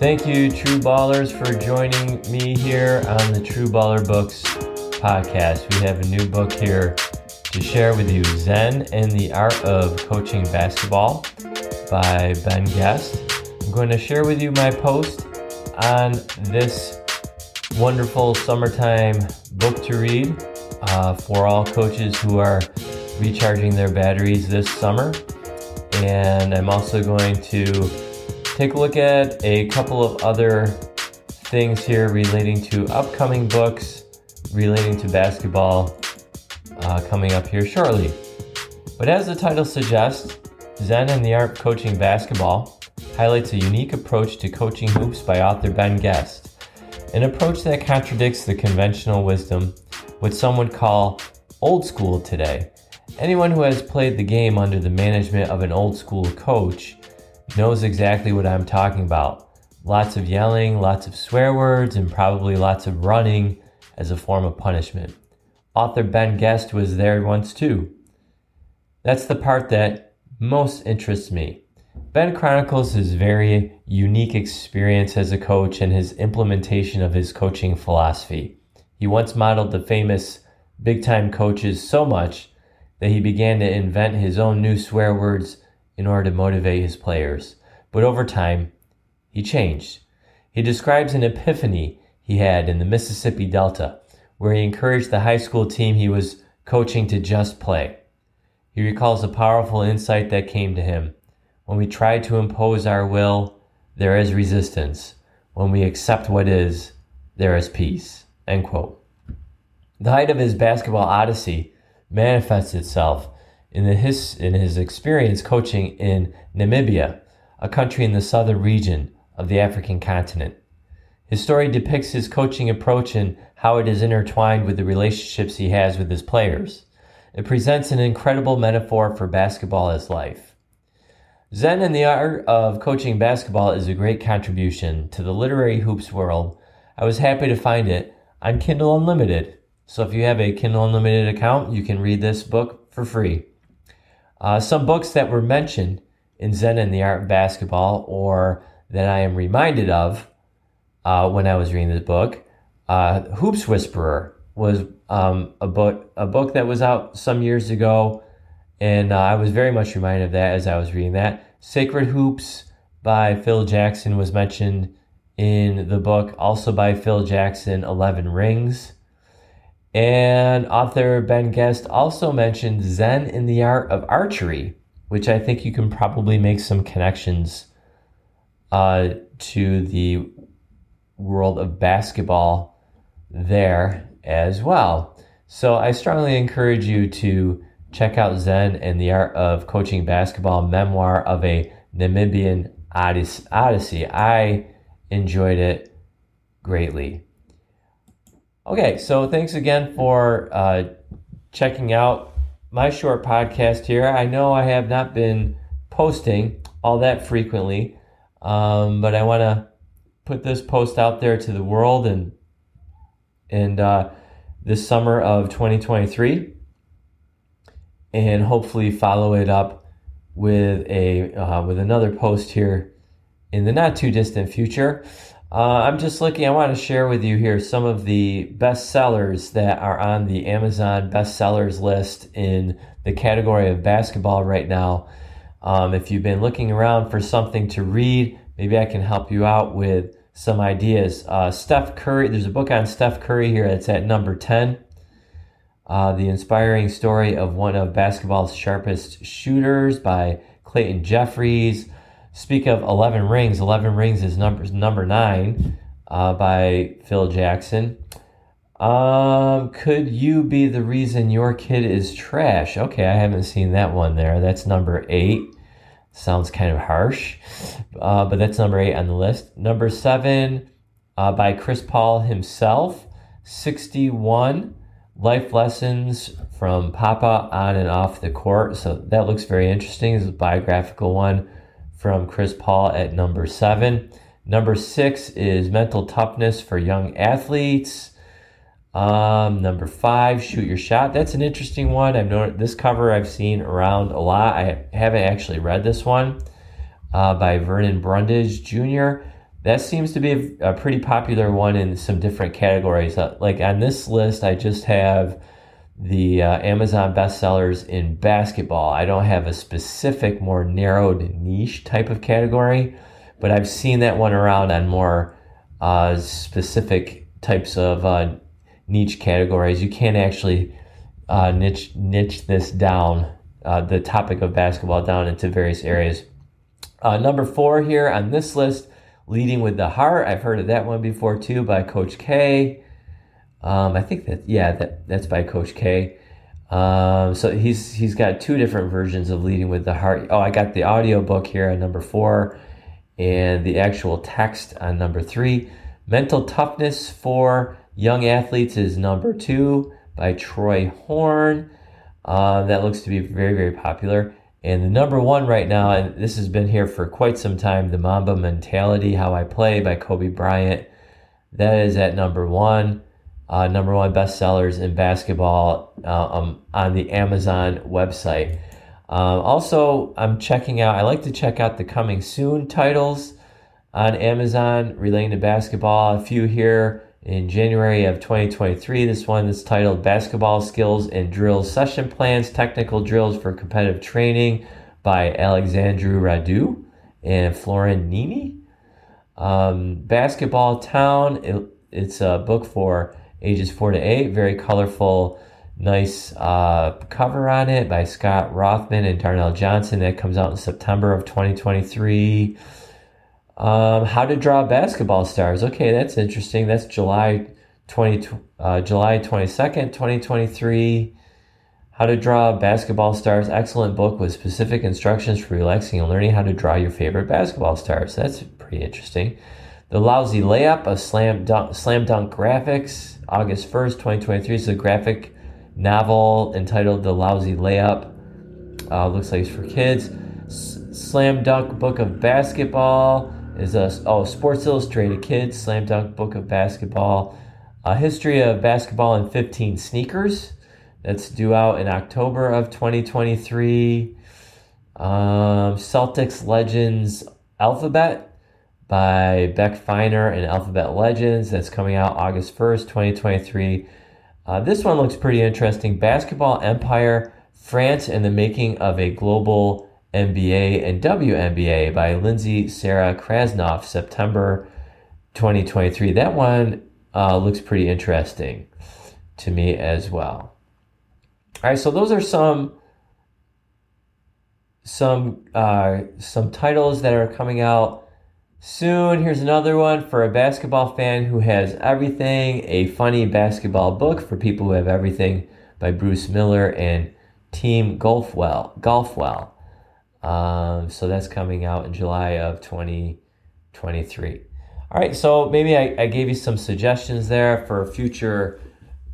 Thank you, True Ballers, for joining me here on the True Baller Books podcast. We have a new book here to share with you Zen and the Art of Coaching Basketball by Ben Guest. I'm going to share with you my post on this wonderful summertime book to read uh, for all coaches who are recharging their batteries this summer. And I'm also going to take a look at a couple of other things here relating to upcoming books relating to basketball uh, coming up here shortly. But as the title suggests, Zen and the Art of Coaching Basketball highlights a unique approach to coaching hoops by author Ben Guest, an approach that contradicts the conventional wisdom, what some would call old school today. Anyone who has played the game under the management of an old school coach knows exactly what I'm talking about. Lots of yelling, lots of swear words, and probably lots of running as a form of punishment. Author Ben Guest was there once too. That's the part that most interests me. Ben chronicles his very unique experience as a coach and his implementation of his coaching philosophy. He once modeled the famous big time coaches so much that he began to invent his own new swear words in order to motivate his players. But over time, he changed. He describes an epiphany he had in the Mississippi Delta, where he encouraged the high school team he was coaching to just play. He recalls a powerful insight that came to him. When we try to impose our will, there is resistance. When we accept what is, there is peace. End quote. The height of his basketball odyssey manifests itself in, his, in his experience coaching in Namibia, a country in the southern region of the African continent. His story depicts his coaching approach and how it is intertwined with the relationships he has with his players. It presents an incredible metaphor for basketball as life. Zen and the Art of Coaching Basketball is a great contribution to the literary hoops world. I was happy to find it on Kindle Unlimited. So if you have a Kindle Unlimited account, you can read this book for free. Uh, some books that were mentioned in Zen and the Art of Basketball, or that I am reminded of uh, when I was reading this book, uh, Hoops Whisperer was um, a book a book that was out some years ago, and uh, I was very much reminded of that as I was reading that. Sacred Hoops by Phil Jackson was mentioned in the book, also by Phil Jackson, Eleven Rings. And author Ben Guest also mentioned Zen in the Art of Archery, which I think you can probably make some connections uh, to the world of basketball there as well. So I strongly encourage you to check out Zen and the Art of Coaching Basketball memoir of a Namibian Odyssey. I enjoyed it greatly. Okay, so thanks again for uh, checking out my short podcast here. I know I have not been posting all that frequently, um, but I want to put this post out there to the world and and uh, this summer of 2023, and hopefully follow it up with a uh, with another post here in the not too distant future. Uh, I'm just looking, I want to share with you here some of the best sellers that are on the Amazon bestsellers list in the category of basketball right now. Um, if you've been looking around for something to read, maybe I can help you out with some ideas. Uh, Steph Curry, there's a book on Steph Curry here that's at number 10. Uh, the inspiring story of one of basketball's sharpest shooters by Clayton Geoffreys. Speak of 11 Rings, 11 Rings is number, number nine uh, by Phil Jackson. Um, could you be the reason your kid is trash? Okay, I haven't seen that one there. That's number eight. Sounds kind of harsh, uh, but that's number eight on the list. Number seven uh, by Chris Paul himself, 61 Life Lessons from Papa on and off the court. So that looks very interesting. It's a biographical one from Chris Paul at number seven. Number six is Mental Toughness for Young Athletes. Um, number five, Shoot Your Shot. That's an interesting one. I've known this cover I've seen around a lot. I haven't actually read this one uh, by Vernon Brundage Jr. that seems to be a, a pretty popular one in some different categories. Uh, like on this list, I just have the uh, Amazon bestsellers in basketball. I don't have a specific, more narrowed niche type of category, but I've seen that one around on more uh, specific types of uh, niche categories. You can't actually uh, niche niche this down, uh, the topic of basketball down into various areas. Uh, number four here on this list, leading with the heart. I've heard of that one before too by Coach K. Um, I think that yeah, that that's by Coach K. Um, so he's he's got two different versions of leading with the heart. Oh, I got the audio book here on number four, and the actual text on number three. Mental toughness for young athletes is number two by Troy Horn. Uh, that looks to be very very popular. And the number one right now, and this has been here for quite some time, the Mamba Mentality, How I Play by Kobe Bryant. That is at number one uh, number one bestsellers in basketball uh, um, on the Amazon website. Uh, also, I'm checking out, I like to check out the coming soon titles on Amazon relating to basketball. A few here in January of 2023. This one is titled Basketball Skills and Drills Session Plans Technical Drills for Competitive Training by Alexandru Radu and Florin Nimi. Um, Basketball Town, it, it's a book for ages four to eight. Very colorful, nice uh, cover on it by Scott Rothman and Darnell Johnson. That comes out in September of 2023. Um, how to draw basketball stars. Okay, that's interesting. That's July 20, uh, July 22nd, 2023. How to Draw Basketball Stars. Excellent book with specific instructions for relaxing and learning how to draw your favorite basketball stars. That's pretty interesting. The Lousy Layup, a slam dunk, slam dunk graphics, August 1st, 2023. It's a graphic novel entitled The Lousy Layup. Uh, looks like it's for kids. S- slam Dunk Book of Basketball is a oh Sports Illustrated Kids Slam Dunk Book of Basketball. A history of basketball in 15 sneakers. That's due out in October of 2023. Um, Celtics Legends Alphabet by Beck Feiner and Alphabet Legends. That's coming out August 1st, 2023. Uh, this one looks pretty interesting. Basketball Empire France and the Making of a Global NBA and WNBA by Lindsay Sarah Krasnoff, September 2023. That one uh, looks pretty interesting to me as well. All right, so those are some some uh, some titles that are coming out Soon, here's another one for a basketball fan who has everything a funny basketball book for people who have everything by Bruce Miller and Team Golfwell. Golfwell. Um, so that's coming out in July of 2023. All right, so maybe I, I gave you some suggestions there for future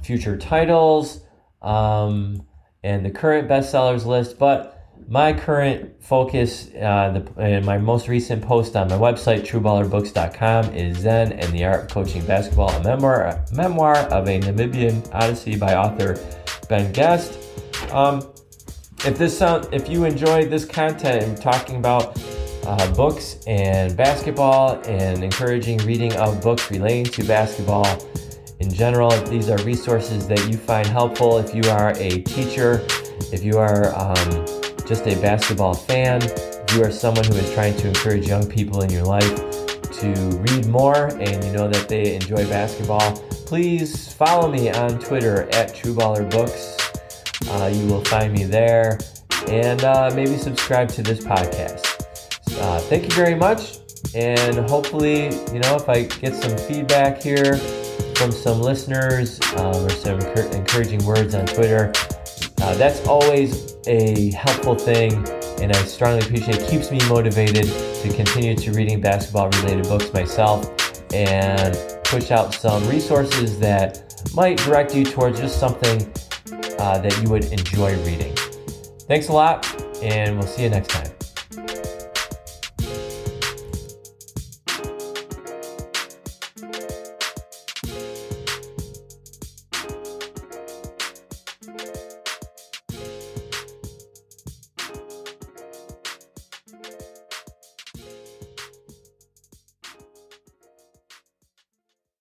future titles um, and the current bestsellers list, but my current focus uh, the, and my most recent post on my website trueballerbooks.com is zen and the art of coaching basketball a memoir a memoir of a namibian odyssey by author ben guest. Um, if this sound if you enjoyed this content and talking about uh, books and basketball and encouraging reading of books relating to basketball in general these are resources that you find helpful if you are a teacher if you are um, just a basketball fan, if you are someone who is trying to encourage young people in your life to read more and you know that they enjoy basketball, please follow me on Twitter at TrueBallerBooks. Uh, you will find me there and uh, maybe subscribe to this podcast. Uh, thank you very much. And hopefully, you know, if I get some feedback here from some listeners um, or some encouraging words on Twitter, uh, that's always a helpful thing, and I strongly appreciate it. Keeps me motivated to continue to reading basketball related books myself and push out some resources that might direct you towards just something uh, that you would enjoy reading. Thanks a lot, and we'll see you next time.